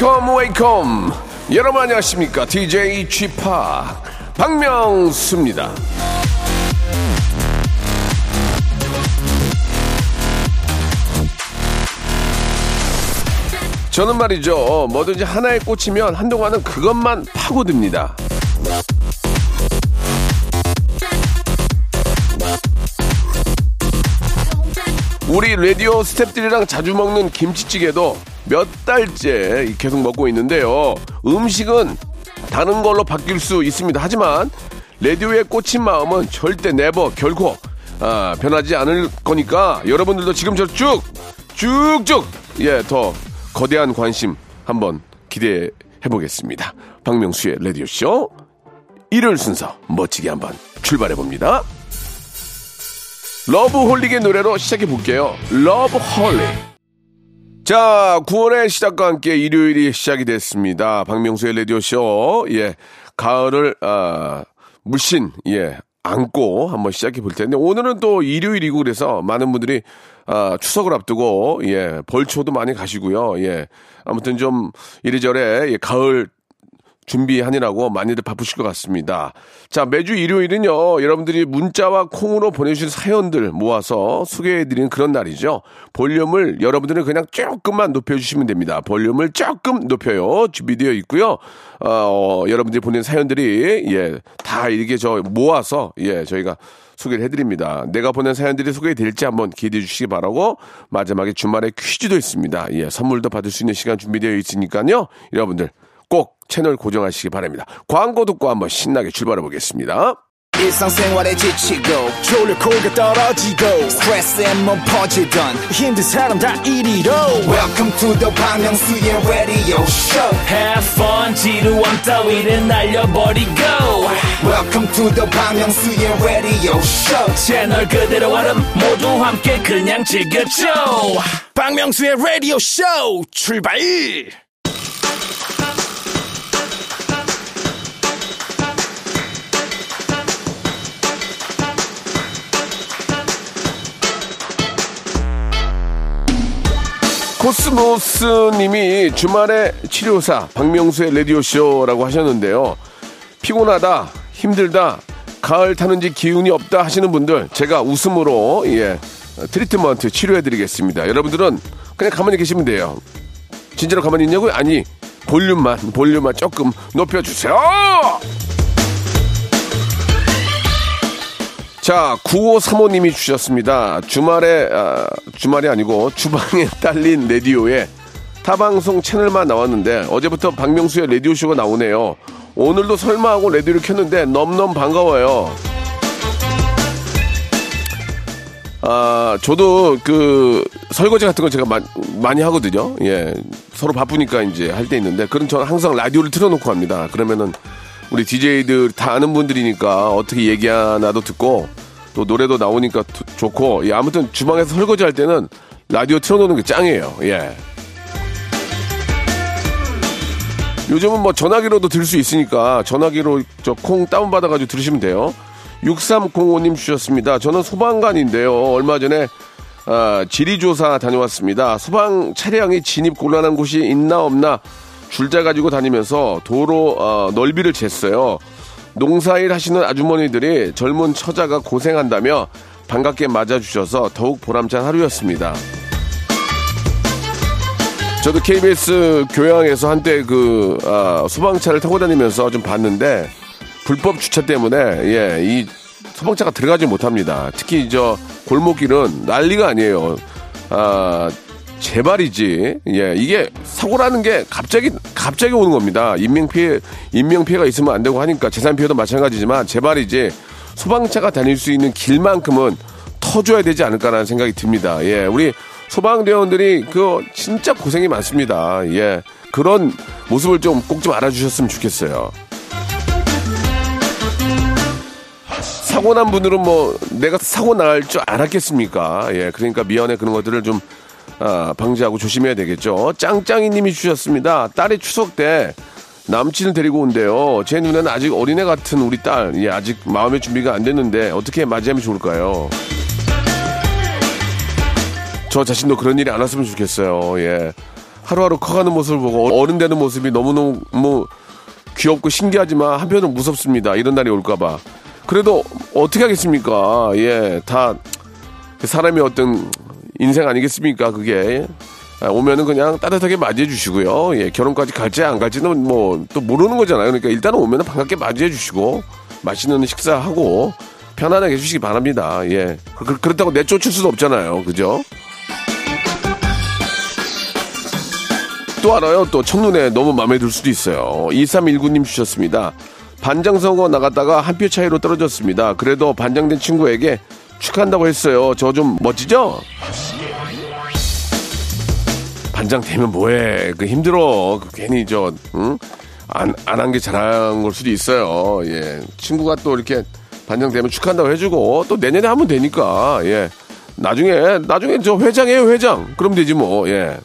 Welcome welcome. 여러분 안녕하십니까? DJ 쥐팍 박명수입니다. 저는 말이죠. 뭐든지 하나에 꽂히면 한동안은 그것만 파고듭니다 우리 라디오 스탭들이랑 자주 먹는 김치찌개도 몇 달째 계속 먹고 있는데요. 음식은 다른 걸로 바뀔 수 있습니다. 하지만 라디오에 꽂힌 마음은 절대 never 결코 아, 변하지 않을 거니까 여러분들도 지금처럼 쭉 쭉쭉 예 더 거대한 관심 한번 기대해 보겠습니다. 박명수의 라디오 쇼 일요일 순서 멋지게 한번 출발해 봅니다. 러브 홀릭의 노래로 시작해 볼게요. 러브 홀릭. 자, 9월의 시작과 함께 일요일이 시작이 됐습니다. 박명수의 라디오쇼. 예. 가을을, 아, 물씬, 예. 안고 한번 시작해 볼 텐데, 오늘은 또 일요일이고 그래서 많은 분들이, 아, 추석을 앞두고, 예. 벌초도 많이 가시고요. 예. 아무튼 좀 이래저래, 예, 가을 준비하느라고 많이들 바쁘실 것 같습니다. 자, 매주 일요일은요, 여러분들이 문자와 콩으로 보내주신 사연들 모아서 소개해드리는 그런 날이죠. 볼륨을 여러분들은 그냥 조금만 높여주시면 됩니다. 볼륨을 조금 높여요. 준비되어 있고요. 어, 여러분들이 보낸 사연들이, 예, 다 이렇게 저 모아서, 예, 저희가 소개를 해드립니다. 내가 보낸 사연들이 소개될지 한번 기대해 주시기 바라고 마지막에 주말에 퀴즈도 있습니다. 예, 선물도 받을 수 있는 시간 준비되어 있으니까요. 여러분들 꼭 채널 고정하시기 바랍니다. 광고 듣고 한번 신나게 출발해 보겠습니다. 일상생활에 지치고, 졸려 코가 떨어지고, 스트레스에 몸 퍼지던, 힘든 사람 다 이리로. welcome to the Bang Myung-soo's radio show Have fun 지루함 따위를 날려버리고 welcome to the Bang Myung-soo's radio show 채널 그대로 얼음 모두 함께 그냥 즐겨줘 박명수의 라디오 쇼 출발! 코스모스님이 주말에 치료사 박명수의 라디오쇼라고 하셨는데요. 피곤하다, 힘들다, 가을 타는지 기운이 없다 하시는 분들 제가 웃음으로 예 트리트먼트 치료해드리겠습니다. 여러분들은 그냥 가만히 계시면 돼요. 진짜로 가만히 있냐고요? 아니 볼륨만 볼륨만 조금 높여주세요. 자, 9535님이 주셨습니다. 주말에, 아, 주말이 아니고 주방에 딸린 라디오에 타방송 채널만 나왔는데 어제부터 박명수의 라디오쇼가 나오네요. 오늘도 설마 하고 라디오를 켰는데 너무너무 반가워요. 아, 저도 그 설거지 같은 거 제가 마- 많이 하거든요. 예. 서로 바쁘니까 이제 할 때 있는데 그럼 저는 항상 라디오를 틀어놓고 합니다. 그러면은 우리 DJ들 다 아는 분들이니까 어떻게 얘기하나도 듣고 또 노래도 나오니까 두- 좋고 예, 아무튼 주방에서 설거지 할 때는 라디오 틀어놓는 게 짱이에요. 예. 요즘은 뭐 전화기로도 들 수 있으니까 전화기로 저 콩 다운받아가지고 들으시면 돼요. 6305님 주셨습니다. 저는 소방관인데요. 얼마 전에 아, 지리조사 다녀왔습니다. 소방 차량이 진입 곤란한 곳이 있나 없나 줄자 가지고 다니면서 도로 어, 넓이를 쟀어요. 농사일 하시는 아주머니들이 젊은 처자가 고생한다며 반갑게 맞아주셔서 더욱 보람찬 하루였습니다. 저도 KBS 교양에서 한때 그 아, 소방차를 타고 다니면서 좀 봤는데 불법 주차 때문에 예, 이 소방차가 들어가지 못합니다. 특히 저 골목길은 난리가 아니에요. 아, 제발이지. 예, 이게 사고라는 게 갑자기 갑자기 오는 겁니다. 인명 피해 인명 피해가 있으면 안 되고 하니까 재산 피해도 마찬가지지만 제발이지 소방차가 다닐 수 있는 길만큼은 터줘야 되지 않을까라는 생각이 듭니다. 예, 우리 소방대원들이 그 진짜 고생이 많습니다. 예, 그런 모습을 좀 꼭좀 알아주셨으면 좋겠어요. 사고 난 분들은 뭐 내가 사고 날 줄 알았겠습니까? 예, 그러니까 미안해 그런 것들을 좀 아, 방지하고 조심해야 되겠죠. 짱짱이님이 주셨습니다. 딸이 추석 때 남친을 데리고 온대요. 제 눈에는 아직 어린애 같은 우리 딸, 예, 아직 마음의 준비가 안 됐는데 어떻게 맞이하면 좋을까요? 저 자신도 그런 일이 안 왔으면 좋겠어요. 예. 하루하루 커가는 모습을 보고 어른 되는 모습이 너무너무 뭐 귀엽고 신기하지만 한편은 무섭습니다. 이런 날이 올까봐. 그래도 어떻게 하겠습니까? 예, 다 사람의 어떤 인생 아니겠습니까? 그게. 아, 오면은 그냥 따뜻하게 맞이해 주시고요. 예, 결혼까지 갈지 안 갈지는 뭐 또 모르는 거잖아요. 그러니까 일단은 오면은 반갑게 맞이해 주시고 맛있는 식사하고 편안하게 해주시기 바랍니다. 예. 그, 그렇다고 내쫓을 수도 없잖아요. 그죠? 또 알아요. 또 첫눈에 너무 마음에 들 수도 있어요. 2319님 주셨습니다. 반장 선거 나갔다가 한 표 차이로 떨어졌습니다. 그래도 반장된 친구에게 축하한다고 했어요. 저 좀 멋지죠? 반장 되면 뭐해? 그 힘들어. 그 괜히 저, 응? 안, 안 한 게 잘한 걸 수도 있어요. 예. 친구가 또 이렇게 반장 되면 축하한다고 해주고 또 내년에 하면 되니까, 예. 나중에, 나중에 저 회장이에요, 회장. 그럼 되지 뭐, 예.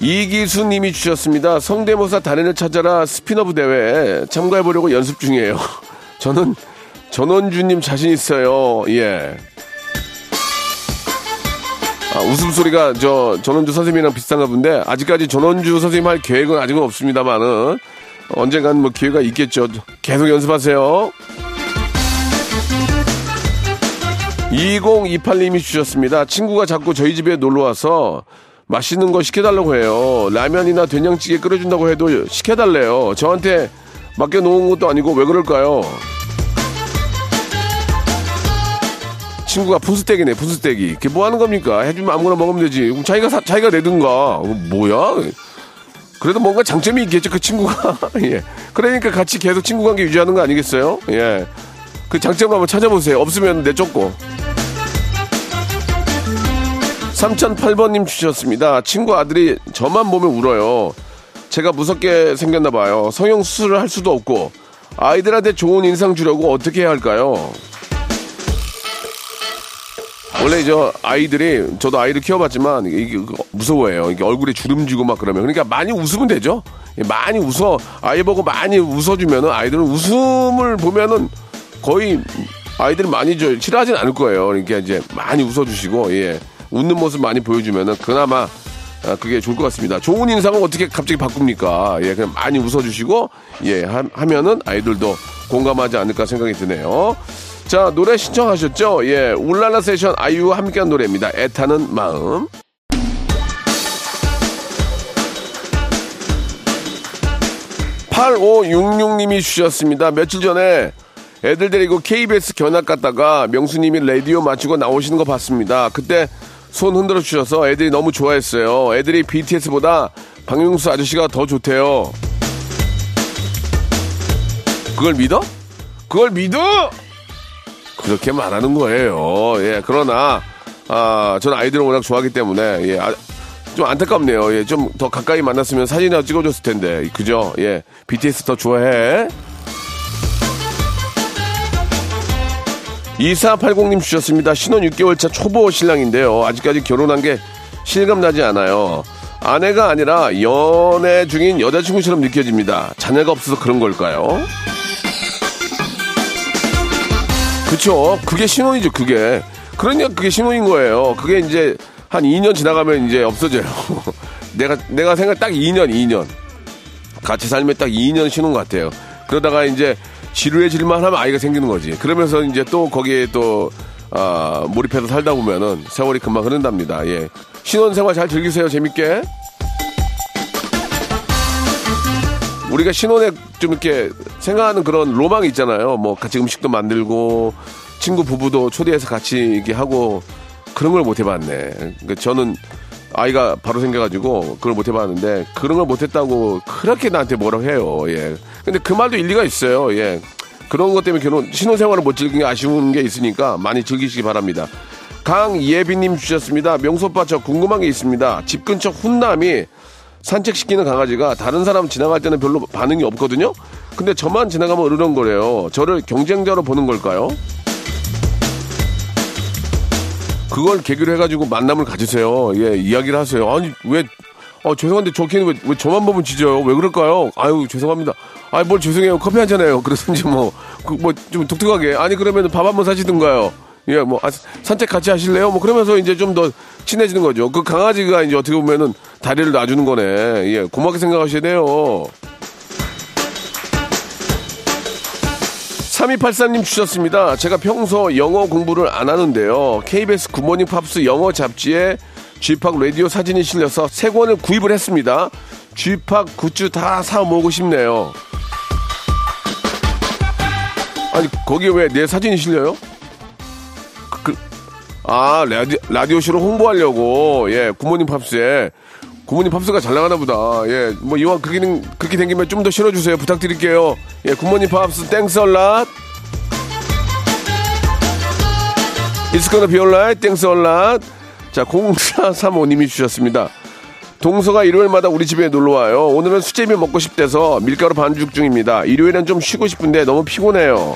이기수 님이 주셨습니다. 성대모사 달인을 찾아라 스피너브 대회 참가해보려고 연습 중이에요. 저는 전원주님 자신 있어요. 예. 아, 웃음소리가 저 전원주 선생님이랑 비슷한가 본데 아직까지 전원주 선생님 할 계획은 아직은 없습니다만은 언젠간 뭐 기회가 있겠죠. 계속 연습하세요. 2028님이 주셨습니다. 친구가 자꾸 저희 집에 놀러 와서 맛있는 거 시켜달라고 해요. 라면이나 된장찌개 끓여준다고 해도 시켜달래요. 저한테 맡겨놓은 것도 아니고 왜 그럴까요? 친구가 분수대기네, 분수대기. 그게 뭐 하는 겁니까? 해주면 아무거나 먹으면 되지. 자기가, 사, 자기가 내든가. 뭐야? 그래도 뭔가 장점이 있겠죠, 그 친구가. 예. 그러니까 같이 계속 친구 관계 유지하는 거 아니겠어요? 예. 그 장점을 한번 찾아보세요. 없으면 내쫓고. 3008번님 주셨습니다. 친구 아들이 저만 보면 울어요. 제가 무섭게 생겼나 봐요. 성형 수술을 할 수도 없고 아이들한테 좋은 인상 주려고 어떻게 해야 할까요? 원래 저 아이들이 저도 아이를 키워봤지만 이게 무서워해요. 이게 얼굴에 주름 지고 막 그러면 그러니까 많이 웃으면 되죠. 많이 웃어 아이 보고 많이 웃어주면은 아이들은 웃음을 보면은 거의 아이들이 많이 저 싫어하진 않을 거예요. 그러니까 이제 많이 웃어주시고 예. 웃는 모습 많이 보여주면은 그나마 아, 그게 좋을 것 같습니다. 좋은 인상을 어떻게 갑자기 바꿉니까? 예, 그냥 많이 웃어주시고, 예, 하, 하면은 아이들도 공감하지 않을까 생각이 드네요. 자, 노래 신청하셨죠? 예, 울랄라 세션 아이유와 함께한 노래입니다. 애타는 마음. 8566님이 주셨습니다. 며칠 전에 애들 데리고 KBS 견학 갔다가 명수님이 라디오 마치고 나오시는 거 봤습니다. 그때 손 흔들어 주셔서 애들이 너무 좋아했어요. 애들이 BTS보다 박명수 아저씨가 더 좋대요. 그걸 믿어? 그걸 믿어? 그렇게 말하는 거예요. 예, 그러나, 아, 저는 아이들을 워낙 좋아하기 때문에, 예, 아, 좀 안타깝네요. 예, 좀 더 가까이 만났으면 사진이나 찍어줬을 텐데, 그죠? 예, BTS 더 좋아해. 2480님 주셨습니다. 신혼 6개월 차 초보 신랑인데요. 아직까지 결혼한 게 실감나지 않아요. 아내가 아니라 연애 중인 여자친구처럼 느껴집니다. 자녀가 없어서 그런 걸까요? 그쵸. 그게 신혼이죠, 그게. 그러니까 그게 신혼인 거예요. 그게 이제 한 2년 지나가면 이제 없어져요. 내가, 내가 생각 딱 2년, 2년. 같이 살면 딱 2년 신혼 같아요. 그러다가 이제 지루해질만 하면 아이가 생기는 거지. 그러면서 이제 또 거기에 또, 아, 몰입해서 살다 보면은 세월이 금방 흐른답니다. 예. 신혼생활 잘 즐기세요. 재밌게. 우리가 신혼에 좀 이렇게 생각하는 그런 로망이 있잖아요. 뭐 같이 음식도 만들고 친구 부부도 초대해서 같이 이렇게 하고 그런 걸 못 해봤네. 그러니까 저는 아이가 바로 생겨가지고 그걸 못 해봤는데 그런 걸 못했다고 그렇게 나한테 뭐라고 해요. 예. 근데 그 말도 일리가 있어요. 예. 그런 것 때문에 결혼 신혼생활을 못 즐긴 게 아쉬운 게 있으니까 많이 즐기시기 바랍니다. 강예빈님 주셨습니다. 명소빠 저 궁금한 게 있습니다. 집 근처 훈남이 산책시키는 강아지가 다른 사람 지나갈 때는 별로 반응이 없거든요. 근데 저만 지나가면 으르렁거려요. 저를 경쟁자로 보는 걸까요? 그걸 계기로 해가지고 만남을 가지세요. 예, 이야기를 하세요. 아니, 왜, 어, 죄송한데 저 걔는 왜, 왜 저만 보면 지져요? 왜 그럴까요? 아유, 죄송합니다. 아이, 뭘 죄송해요. 커피 한 잔해요. 그러든지 뭐, 그, 뭐, 좀 독특하게. 아니, 그러면 밥 한 번 사시든가요. 예, 뭐, 아, 산책 같이 하실래요? 뭐, 그러면서 이제 좀 더 친해지는 거죠. 그 강아지가 이제 어떻게 보면은 다리를 놔주는 거네. 예, 고맙게 생각하셔야 돼요. 3283님 주셨습니다. 제가 평소 영어 공부를 안 하는데요. KBS 굿모닝 팝스 영어 잡지에 쥐팍 라디오 사진이 실려서 세 권을 구입을 했습니다. 쥐팍 굿즈 다 사 모으고 싶네요. 아니, 거기에 왜 내 사진이 실려요? 그, 아, 라디오, 라디오쇼로 홍보하려고, 예, 굿모닝 팝스에. 굿모닝 팝스가 잘 나가나 보다. 예, 뭐, 이왕 그렇게, 된- 그렇게 생기면 좀 더 실어주세요. 부탁드릴게요. 예, 굿모닝 팝스 thanks a lot. It's gonna be alright. Thanks a lot. 자, 0435님이 주셨습니다. 동서가 일요일마다 우리 집에 놀러 와요. 오늘은 수제비 먹고 싶대서 밀가루 반죽 중입니다. 일요일엔 좀 쉬고 싶은데 너무 피곤해요.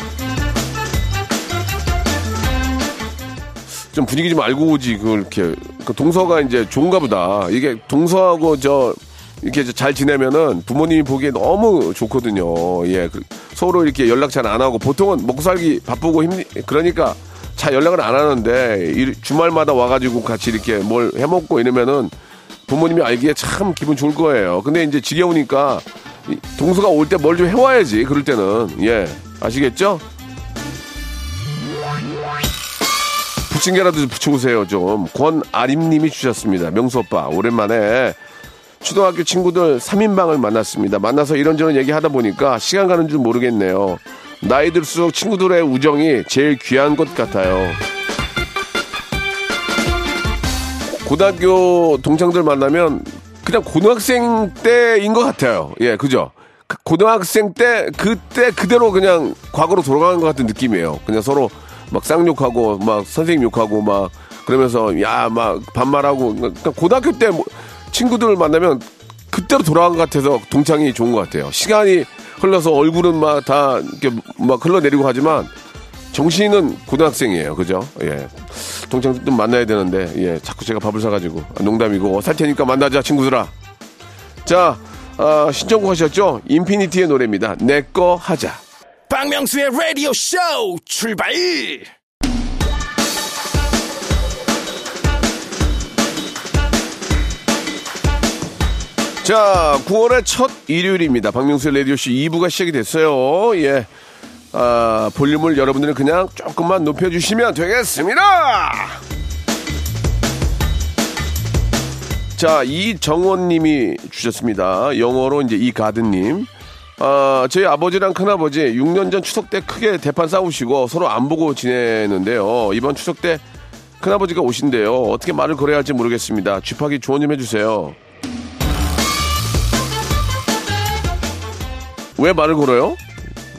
좀 분위기 좀 알고 오지 그렇게. 그 동서가 이제 좋은가 보다. 이게 동서하고 저 이렇게 잘 지내면은 부모님이 보기에 너무 좋거든요. 예 그- 서로 이렇게 연락 잘 안 하고 보통은 먹고 살기 바쁘고 힘 그러니까 잘 연락을 안 하는데 일- 주말마다 와가지고 같이 이렇게 뭘 해먹고 이러면은 부모님이 알기에 참 기분 좋을 거예요. 근데 이제 지겨우니까 이 동서가 올 때 뭘 좀 해와야지 그럴 때는. 예 아시겠죠? 부침개라도 좀 붙여보세요 좀. 권아림님이 주셨습니다. 명수 오빠 오랜만에 초등학교 친구들 3인방을 만났습니다. 만나서 이런저런 얘기하다 보니까 시간 가는 줄 모르겠네요. 나이 들수록 친구들의 우정이 제일 귀한 것 같아요. 고등학교 동창들 만나면 그냥 고등학생 때인 것 같아요. 예 그죠? 그 고등학생 때 그때 그대로 그냥 과거로 돌아가는 것 같은 느낌이에요. 그냥 서로 막 쌍욕하고 막 선생님 욕하고 막 그러면서 야 막 반말하고 그러니까 고등학교 때 뭐 친구들 만나면 그때로 돌아간 것 같아서 동창이 좋은 것 같아요. 시간이 흘러서 얼굴은 막 다 이렇게 막 흘러내리고 하지만 정신은 고등학생이에요. 그죠? 예. 동창 좀 만나야 되는데, 예. 자꾸 제가 밥을 사가지고. 아, 농담이고. 살 테니까 만나자, 친구들아. 자, 아, 신청곡 하셨죠? 인피니티의 노래입니다. 내 거 하자. 박명수의 라디오 쇼 출발 자, 9월의 첫 일요일입니다. 박명수의 라디오쇼 2부가 시작이 됐어요. 예. 아, 볼륨을 여러분들은 그냥 조금만 높여주시면 되겠습니다. 자, 이정원 님이 주셨습니다. 영어로 이제 이가든님. 아, 저희 아버지랑 큰아버지 6년 전 추석 때 크게 대판 싸우시고 서로 안 보고 지내는데요. 이번 추석 때 큰아버지가 오신대요. 어떻게 말을 걸어야 할지 모르겠습니다. 쥐파기 조언 좀 해주세요. 왜 말을 걸어요?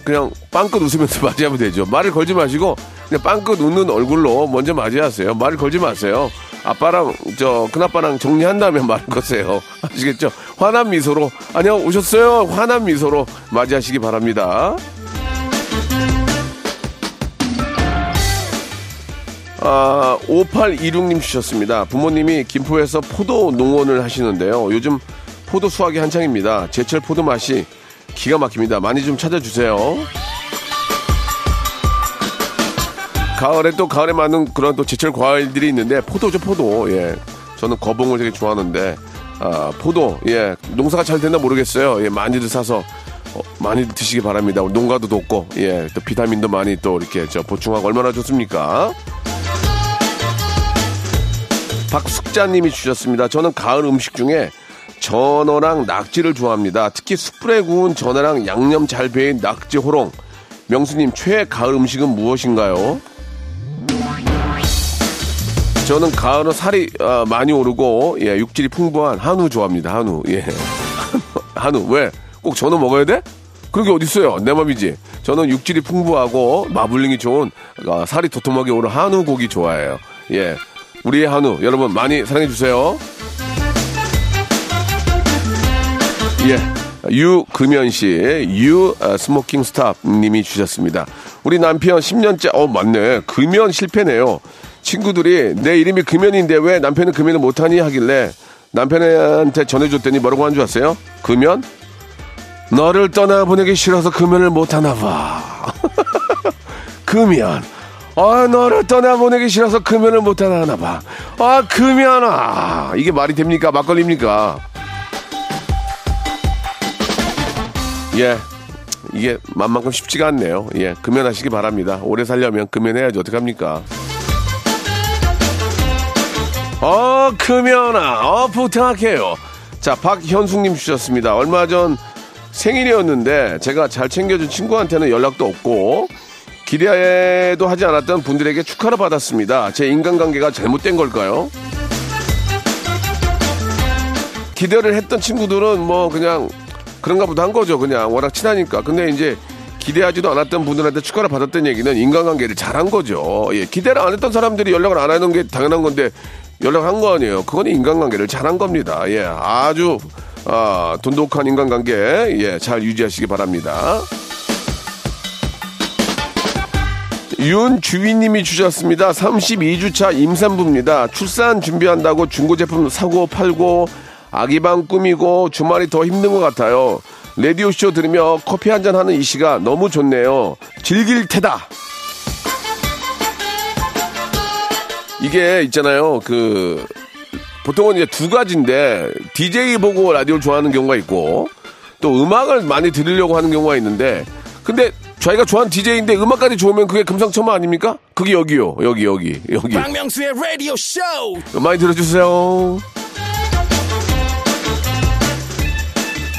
그냥 빵긋 웃으면서 맞이하면 되죠. 말을 걸지 마시고 빵긋 웃는 얼굴로 먼저 맞이하세요. 말을 걸지 마세요. 아빠랑 저 큰아빠랑 정리한 다음에 말을 거세요. 아시겠죠? 환한 미소로 안녕 오셨어요. 환한 미소로 맞이하시기 바랍니다. 아, 5826님 주셨습니다. 부모님이 김포에서 포도 농원을 하시는데요. 요즘 포도 수확이 한창입니다. 제철 포도 맛이 기가 막힙니다. 많이 좀 찾아주세요. 가을에 또 가을에 맞는 그런 또 제철 과일들이 있는데 포도죠 포도. 예, 저는 거봉을 되게 좋아하는데 아, 포도 예 농사가 잘 됐나 모르겠어요. 예, 많이들 사서 어, 많이 드시기 바랍니다. 농가도 돕고 예, 또 비타민도 많이 또 이렇게 저 보충하고 얼마나 좋습니까? 박숙자님이 주셨습니다. 저는 가을 음식 중에 전어랑 낙지를 좋아합니다. 특히 숯불에 구운 전어랑 양념 잘 배인 낙지 호롱. 명수님 최애 가을 음식은 무엇인가요? 저는 가을은 살이 아, 많이 오르고 예, 육질이 풍부한 한우 좋아합니다. 한우. 예. 한우 왜? 꼭 전어 먹어야 돼? 그런 게 어딨어요. 내 맘이지. 저는 육질이 풍부하고 마블링이 좋은 아, 살이 도톰하게 오른 한우 고기 좋아해요. 예. 우리의 한우 여러분 많이 사랑해 주세요. 예. 유금연 씨, 유 어, smoking stop 님이 주셨습니다. 우리 남편 10년째, 어, 맞네. 금연 실패네요. 친구들이 내 이름이 금연인데 왜 남편은 금연을 못하니 하길래 남편한테 전해줬더니 뭐라고 한 줄 아세요? 금연? 너를 떠나보내기 싫어서 금연을 못하나 봐. 금연. 아, 너를 떠나보내기 싫어서 금연을 못하나 봐. 아, 금연아. 이게 말이 됩니까? 막걸리입니까? 예. 이게 만만큼 쉽지가 않네요. 예. 금연하시기 바랍니다. 오래 살려면 금연해야지. 어떡합니까? 어, 금연아. 어, 부탁해요. 자, 박현숙님 주셨습니다. 얼마 전 생일이었는데 제가 잘 챙겨준 친구한테는 연락도 없고 기대도 하지 않았던 분들에게 축하를 받았습니다. 제 인간관계가 잘못된 걸까요? 기대를 했던 친구들은 뭐 그냥 그런가 보다 한 거죠. 그냥 워낙 친하니까. 근데 이제 기대하지도 않았던 분들한테 축하를 받았던 얘기는 인간관계를 잘한 거죠. 예, 기대를 안 했던 사람들이 연락을 안 하는 게 당연한 건데 연락한 거 아니에요. 그건 인간관계를 잘한 겁니다. 예, 아주 아, 돈독한 인간관계 예, 잘 유지하시기 바랍니다. 윤주위님이 주셨습니다. 32주차 임산부입니다. 출산 준비한다고 중고 제품 사고 팔고 아기방 꾸미고 주말이 더 힘든 것 같아요. 라디오쇼 들으며 커피 한 잔 하는 이 시가 너무 좋네요. 즐길 테다. 이게 있잖아요. 그 보통은 이제 두 가지인데 DJ 보고 라디오를 좋아하는 경우가 있고 또 음악을 많이 들으려고 하는 경우가 있는데 근데 저희가 좋아하는 DJ인데 음악까지 좋으면 그게 금상첨화 아닙니까? 그게 여기요. 여기 여기 여기. 박명수의 라디오 쇼 많이 들어주세요.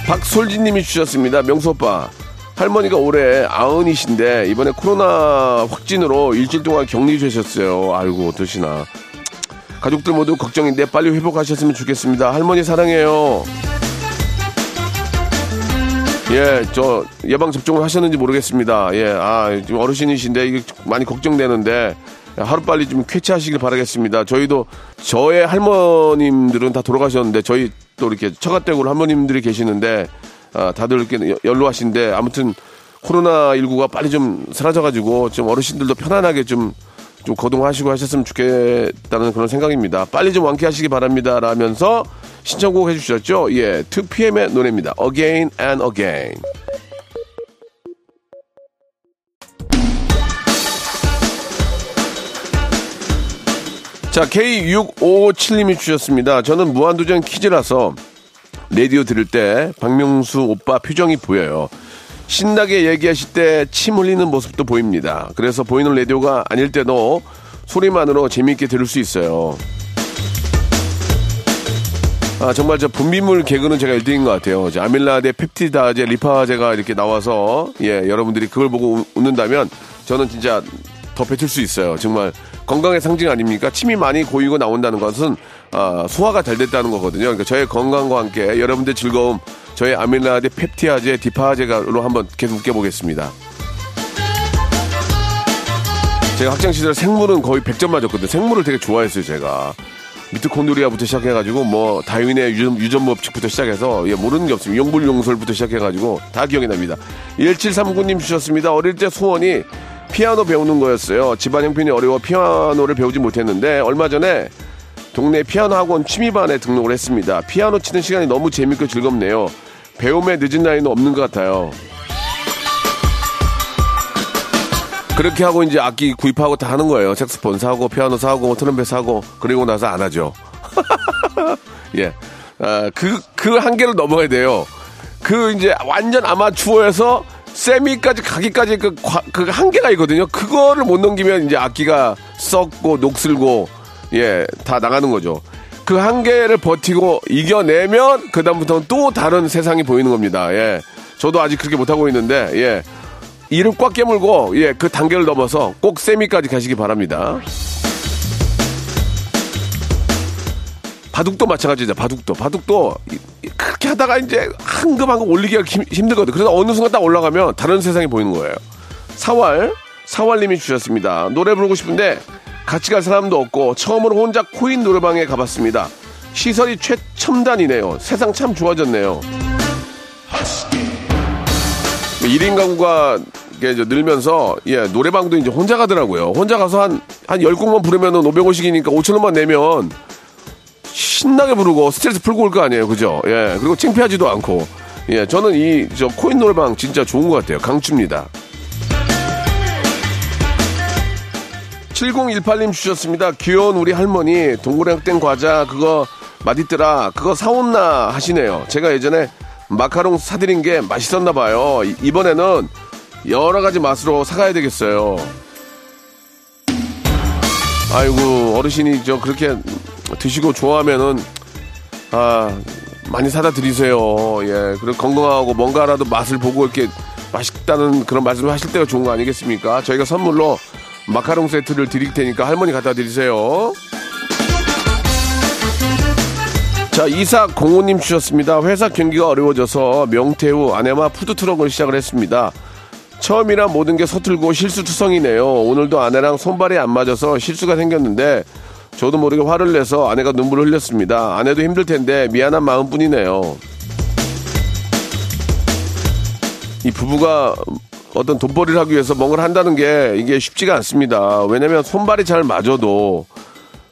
박솔지님이 주셨습니다. 명수 오빠. 할머니가 올해 아흔이신데 이번에 코로나 확진으로 일주일 동안 격리 주셨어요. 아이고 어떠시나. 가족들 모두 걱정인데 빨리 회복하셨으면 좋겠습니다. 할머니 사랑해요. 예, 저 예방 접종을 하셨는지 모르겠습니다. 예, 아, 지금 어르신이신데 이게 많이 걱정되는데 하루 빨리 좀 쾌차하시길 바라겠습니다. 저희도 저의 할머님들은 다 돌아가셨는데 저희 또 이렇게 처가댁으로 할머님들이 계시는데 아, 다들 이렇게 연로하신데 아무튼 코로나 19가 빨리 좀 사라져가지고 좀 어르신들도 편안하게 좀 좀 거동하시고 하셨으면 좋겠다는 그런 생각입니다. 빨리 좀 완쾌하시기 바랍니다. 라면서 신청곡 해주셨죠? 예, 2PM의 노래입니다. Again and Again. 자, K6557님이 주셨습니다. 저는 무한도전 퀴즈라서 라디오 들을 때 박명수 오빠 표정이 보여요. 신나게 얘기하실 때 침 흘리는 모습도 보입니다. 그래서 보이는 라디오가 아닐 때도 소리만으로 재미있게 들을 수 있어요. 아, 정말 저 분비물 개그는 제가 1등인 것 같아요. 저 아밀라제, 펩티다제, 리파제가 이렇게 나와서, 예, 여러분들이 그걸 보고 웃- 웃는다면 저는 진짜 더 뱉을 수 있어요. 정말 건강의 상징 아닙니까? 침이 많이 고이고 나온다는 것은 아, 소화가 잘 됐다는 거거든요. 그러니까 저의 건강과 함께 여러분들 즐거움, 저의 아밀라제, 펩티아제, 디파제가로 한번 계속 웃겨보겠습니다. 제가 학창 시절에 생물은 거의 100점 맞았거든요. 생물을 되게 좋아했어요, 제가. 미토콘드리아부터 시작해가지고 뭐 다윈의 유전, 유전 법칙부터 시작해서 예, 모르는 게 없습니다. 용불용설부터 시작해가지고 다 기억이 납니다. 1739님 주셨습니다. 어릴 때 소원이 피아노 배우는 거였어요. 집안 형편이 어려워 피아노를 배우지 못했는데 얼마 전에 동네 피아노 학원 취미반에 등록을 했습니다. 피아노 치는 시간이 너무 재밌고 즐겁네요. 배움에 늦은 나이는 없는 것 같아요. 그렇게 하고 이제 악기 구입하고 다 하는 거예요. 색스폰 사고, 피아노 사고, 뭐 트럼펫 사고, 그리고 나서 안 하죠. 예. 아, 그, 그 한계를 넘어야 돼요. 그 이제 완전 아마추어에서 세미까지 가기까지 그, 과- 그 한계가 있거든요. 그거를 못 넘기면 이제 악기가 썩고 녹슬고, 예, 다 나가는 거죠. 그 한계를 버티고 이겨내면 그다음부터는 또 다른 세상이 보이는 겁니다. 예. 저도 아직 그렇게 못하고 있는데, 예. 이를 꽉 깨물고 예 그 단계를 넘어서 꼭 세미까지 가시기 바랍니다. 바둑도 마찬가지죠. 바둑도 바둑도 그렇게 하다가 이제 한금 한금 올리기가 힘, 힘들거든. 그래서 어느 순간 딱 올라가면 다른 세상이 보이는 거예요. 사월 사월님이 주셨습니다. 노래 부르고 싶은데 같이 갈 사람도 없고 처음으로 혼자 코인 노래방에 가봤습니다. 시설이 최첨단이네요. 세상 참 좋아졌네요. 1인 가구가 이게 이제 늘면서 예 노래방도 이제 혼자 가더라고요. 혼자 가서 한한열 곡만 부르면은 500원씩이니까 5천 원만 내면 신나게 부르고 스트레스 풀고 올 거 아니에요, 그죠? 예 그리고 창피하지도 않고 예 저는 이 저 코인 노래방 진짜 좋은 것 같아요. 강추입니다. 7018님 주셨습니다. 귀여운 우리 할머니 동그랑땡 과자 그거 맛있더라 그거 사온나 하시네요. 제가 예전에 마카롱 사드린 게 맛있었나 봐요. 이- 이번에는 여러 가지 맛으로 사가야 되겠어요. 아이고 어르신이 저 그렇게 드시고 좋아하면은 아 많이 사다 드리세요. 예 그리고 건강하고 뭔가라도 맛을 보고 이렇게 맛있다는 그런 말씀을 하실 때가 좋은 거 아니겠습니까? 저희가 선물로 마카롱 세트를 드릴 테니까 할머니 갖다 드리세요. 자, 이사 공호님 주셨습니다. 회사 경기가 어려워져서 명태우 아내와 푸드트럭을 시작을 했습니다. 처음이라 모든 게 서툴고 실수투성이네요. 오늘도 아내랑 손발이 안 맞아서 실수가 생겼는데 저도 모르게 화를 내서 아내가 눈물을 흘렸습니다. 아내도 힘들 텐데 미안한 마음뿐이네요. 이 부부가 어떤 돈벌이를 하기 위해서 뭔가를 한다는 게 이게 쉽지가 않습니다. 왜냐면 손발이 잘 맞아도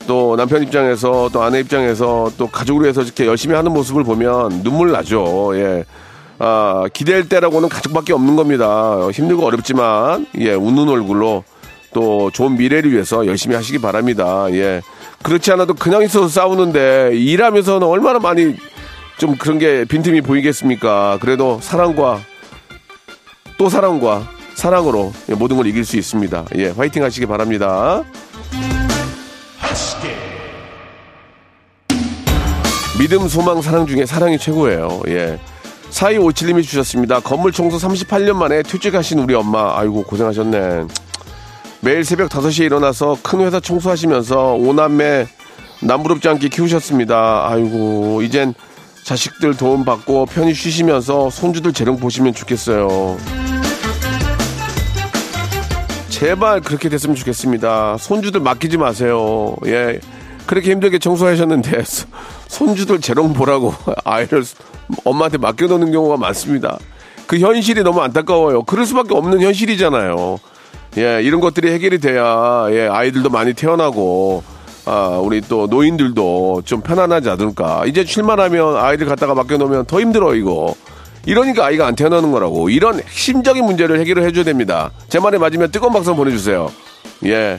또 남편 입장에서 또 아내 입장에서 또 가족을 위해서 이렇게 열심히 하는 모습을 보면 눈물 나죠. 예. 아, 기댈 때라고는 가족밖에 없는 겁니다. 힘들고 어렵지만, 예, 웃는 얼굴로 또 좋은 미래를 위해서 열심히 하시기 바랍니다. 예. 그렇지 않아도 그냥 있어서 싸우는데 일하면서는 얼마나 많이 좀 그런 게 빈틈이 보이겠습니까? 그래도 사랑과 또 사랑과 사랑으로 예, 모든 걸 이길 수 있습니다. 예, 화이팅 하시기 바랍니다. 믿음, 소망, 사랑 중에 사랑이 최고예요. 예. 4257님이 주셨습니다. 건물 청소 38년 만에 퇴직하신 우리 엄마. 아이고, 고생하셨네. 매일 새벽 5시에 일어나서 큰 회사 청소하시면서 오남매 남부럽지 않게 키우셨습니다. 아이고, 이젠 자식들 도움 받고 편히 쉬시면서 손주들 재롱 보시면 좋겠어요. 제발 그렇게 됐으면 좋겠습니다. 손주들 맡기지 마세요. 예. 그렇게 힘들게 청소하셨는데 소- 손주들 재롱 보라고 아이를 엄마한테 맡겨놓는 경우가 많습니다. 그 현실이 너무 안타까워요. 그럴 수밖에 없는 현실이잖아요. 예, 이런 것들이 해결이 돼야 예, 아이들도 많이 태어나고 아, 우리 또 노인들도 좀 편안하지 않을까. 이제 출마하면 아이들 갖다가 맡겨놓으면 더 힘들어 이거. 이러니까 아이가 안 태어나는 거라고. 이런 핵심적인 문제를 해결을 해줘야 됩니다. 제 말에 맞으면 뜨거운 박수 보내주세요. 예.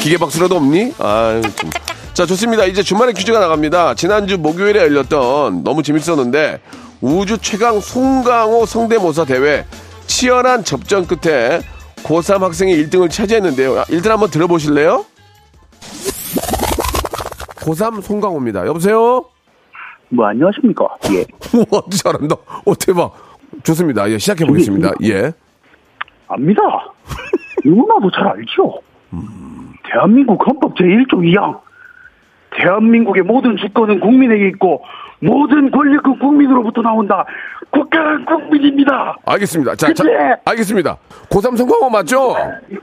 기계 박수라도 없니? 아, 좀. 자, 좋습니다. 이제 주말에 퀴즈가 나갑니다. 지난주 목요일에 열렸던 너무 재밌었는데 우주 최강 송강호 성대모사 대회 치열한 접전 끝에 고3 학생이 1등을 차지했는데요. 아, 일단 한번 들어보실래요? 고3 송강호입니다. 여보세요? 뭐 안녕하십니까? 예. 우와, 잘한다. 어, 대박. 좋습니다. 예, 시작해 보겠습니다. 예. 압니다. 누구나도 잘 알죠. 대한민국 헌법 제1조 2항. 대한민국의 모든 주권은 국민에게 있고 모든 권력은 국민으로부터 나온다. 국가는 국민입니다. 알겠습니다. 자, 자, 그치? 알겠습니다. 고3 송강호 맞죠?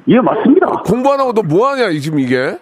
예, 맞습니다. 공부 안 하고 너 뭐 하냐, 지금 이게?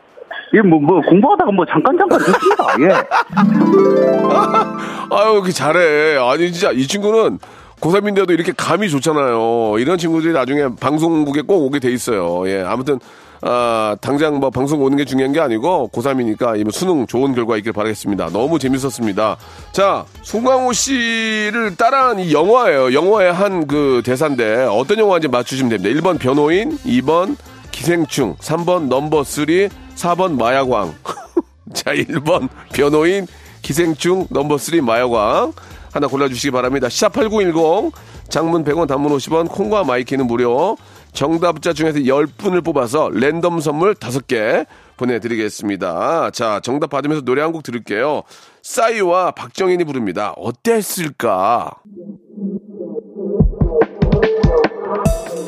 예, 뭐, 뭐, 공부하다가 뭐 잠깐 잠깐 듣습니다. 예. 아유, 이렇게 잘해. 아니, 진짜 이 친구는 고3인데도 이렇게 감이 좋잖아요. 이런 친구들이 나중에 방송국에 꼭 오게 돼 있어요. 예, 아무튼, 아, 당장 뭐 방송 오는 게 중요한 게 아니고 고3이니까 이번 수능 좋은 결과 있길 바라겠습니다. 너무 재밌었습니다. 자, 송강호 씨를 따라한 이 영화예요. 영화의 한 그 대사인데 어떤 영화인지 맞추시면 됩니다. 1번 변호인, 2번 기생충, 3번 넘버 3, 4번 마약왕. 자, 1번 변호인, 기생충, 넘버 3 마약왕. 하나 골라주시기 바랍니다. 샵8910, 장문 100원, 단문 50원, 콩과 my K는 무료. 정답자 중에서 10분을 뽑아서 랜덤 선물 5개 보내드리겠습니다. 자, 정답 받으면서 노래 한 곡 들을게요. 싸이와 박정인이 부릅니다. 어땠을까?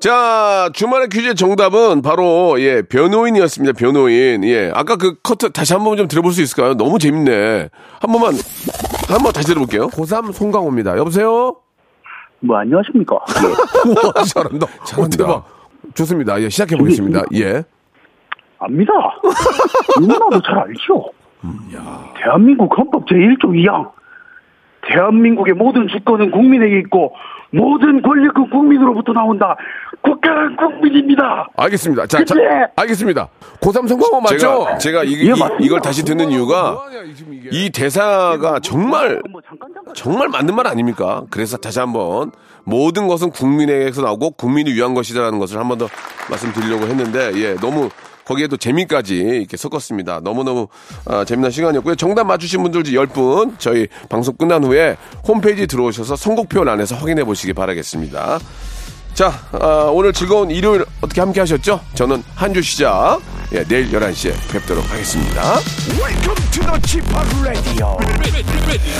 자, 주말의 퀴즈의 정답은 바로, 예, 변호인이었습니다. 변호인. 예. 아까 그 커트 다시 한 번 좀 들어볼 수 있을까요? 너무 재밌네. 한 번만, 한 번 다시 들어볼게요. 고3 송강호입니다. 여보세요? 뭐 안녕하십니까? 예. 우와, 잘한다. 잘한다. 대박. 좋습니다. 예, 시작해보겠습니다. 예. 압니다. 누구나도 잘 알죠. 대한민국 헌법 제1조 2항. 대한민국의 모든 주권은 국민에게 있고 모든 권력은 국민으로부터 나온다. 국가는 국민입니다. 알겠습니다. 자, 자 그치? 알겠습니다. 고3 송강호 맞죠? 제가, 제가 이, 예. 이, 걸 다시 듣는 이유가 이 대사가 정말 뭐 잠깐 정말 맞는 말 아닙니까? 그래서 다시 한번 모든 것은 국민에게서 나오고 국민을 위한 것이다라는 것을 한 번 더 말씀드리려고 했는데 예 너무 거기에도 재미까지 이렇게 섞었습니다. 너무너무 아, 재미난 시간이었고요. 정답 맞추신 분들 10분 저희 방송 끝난 후에 홈페이지 들어오셔서 선곡표란에서 확인해 보시기 바라겠습니다. 자, 아, 오늘 즐거운 일요일 어떻게 함께 하셨죠? 저는 한 주 시작 예, 내일 11시에 뵙도록 하겠습니다. Welcome to the Chip Radio. Ready, ready, ready.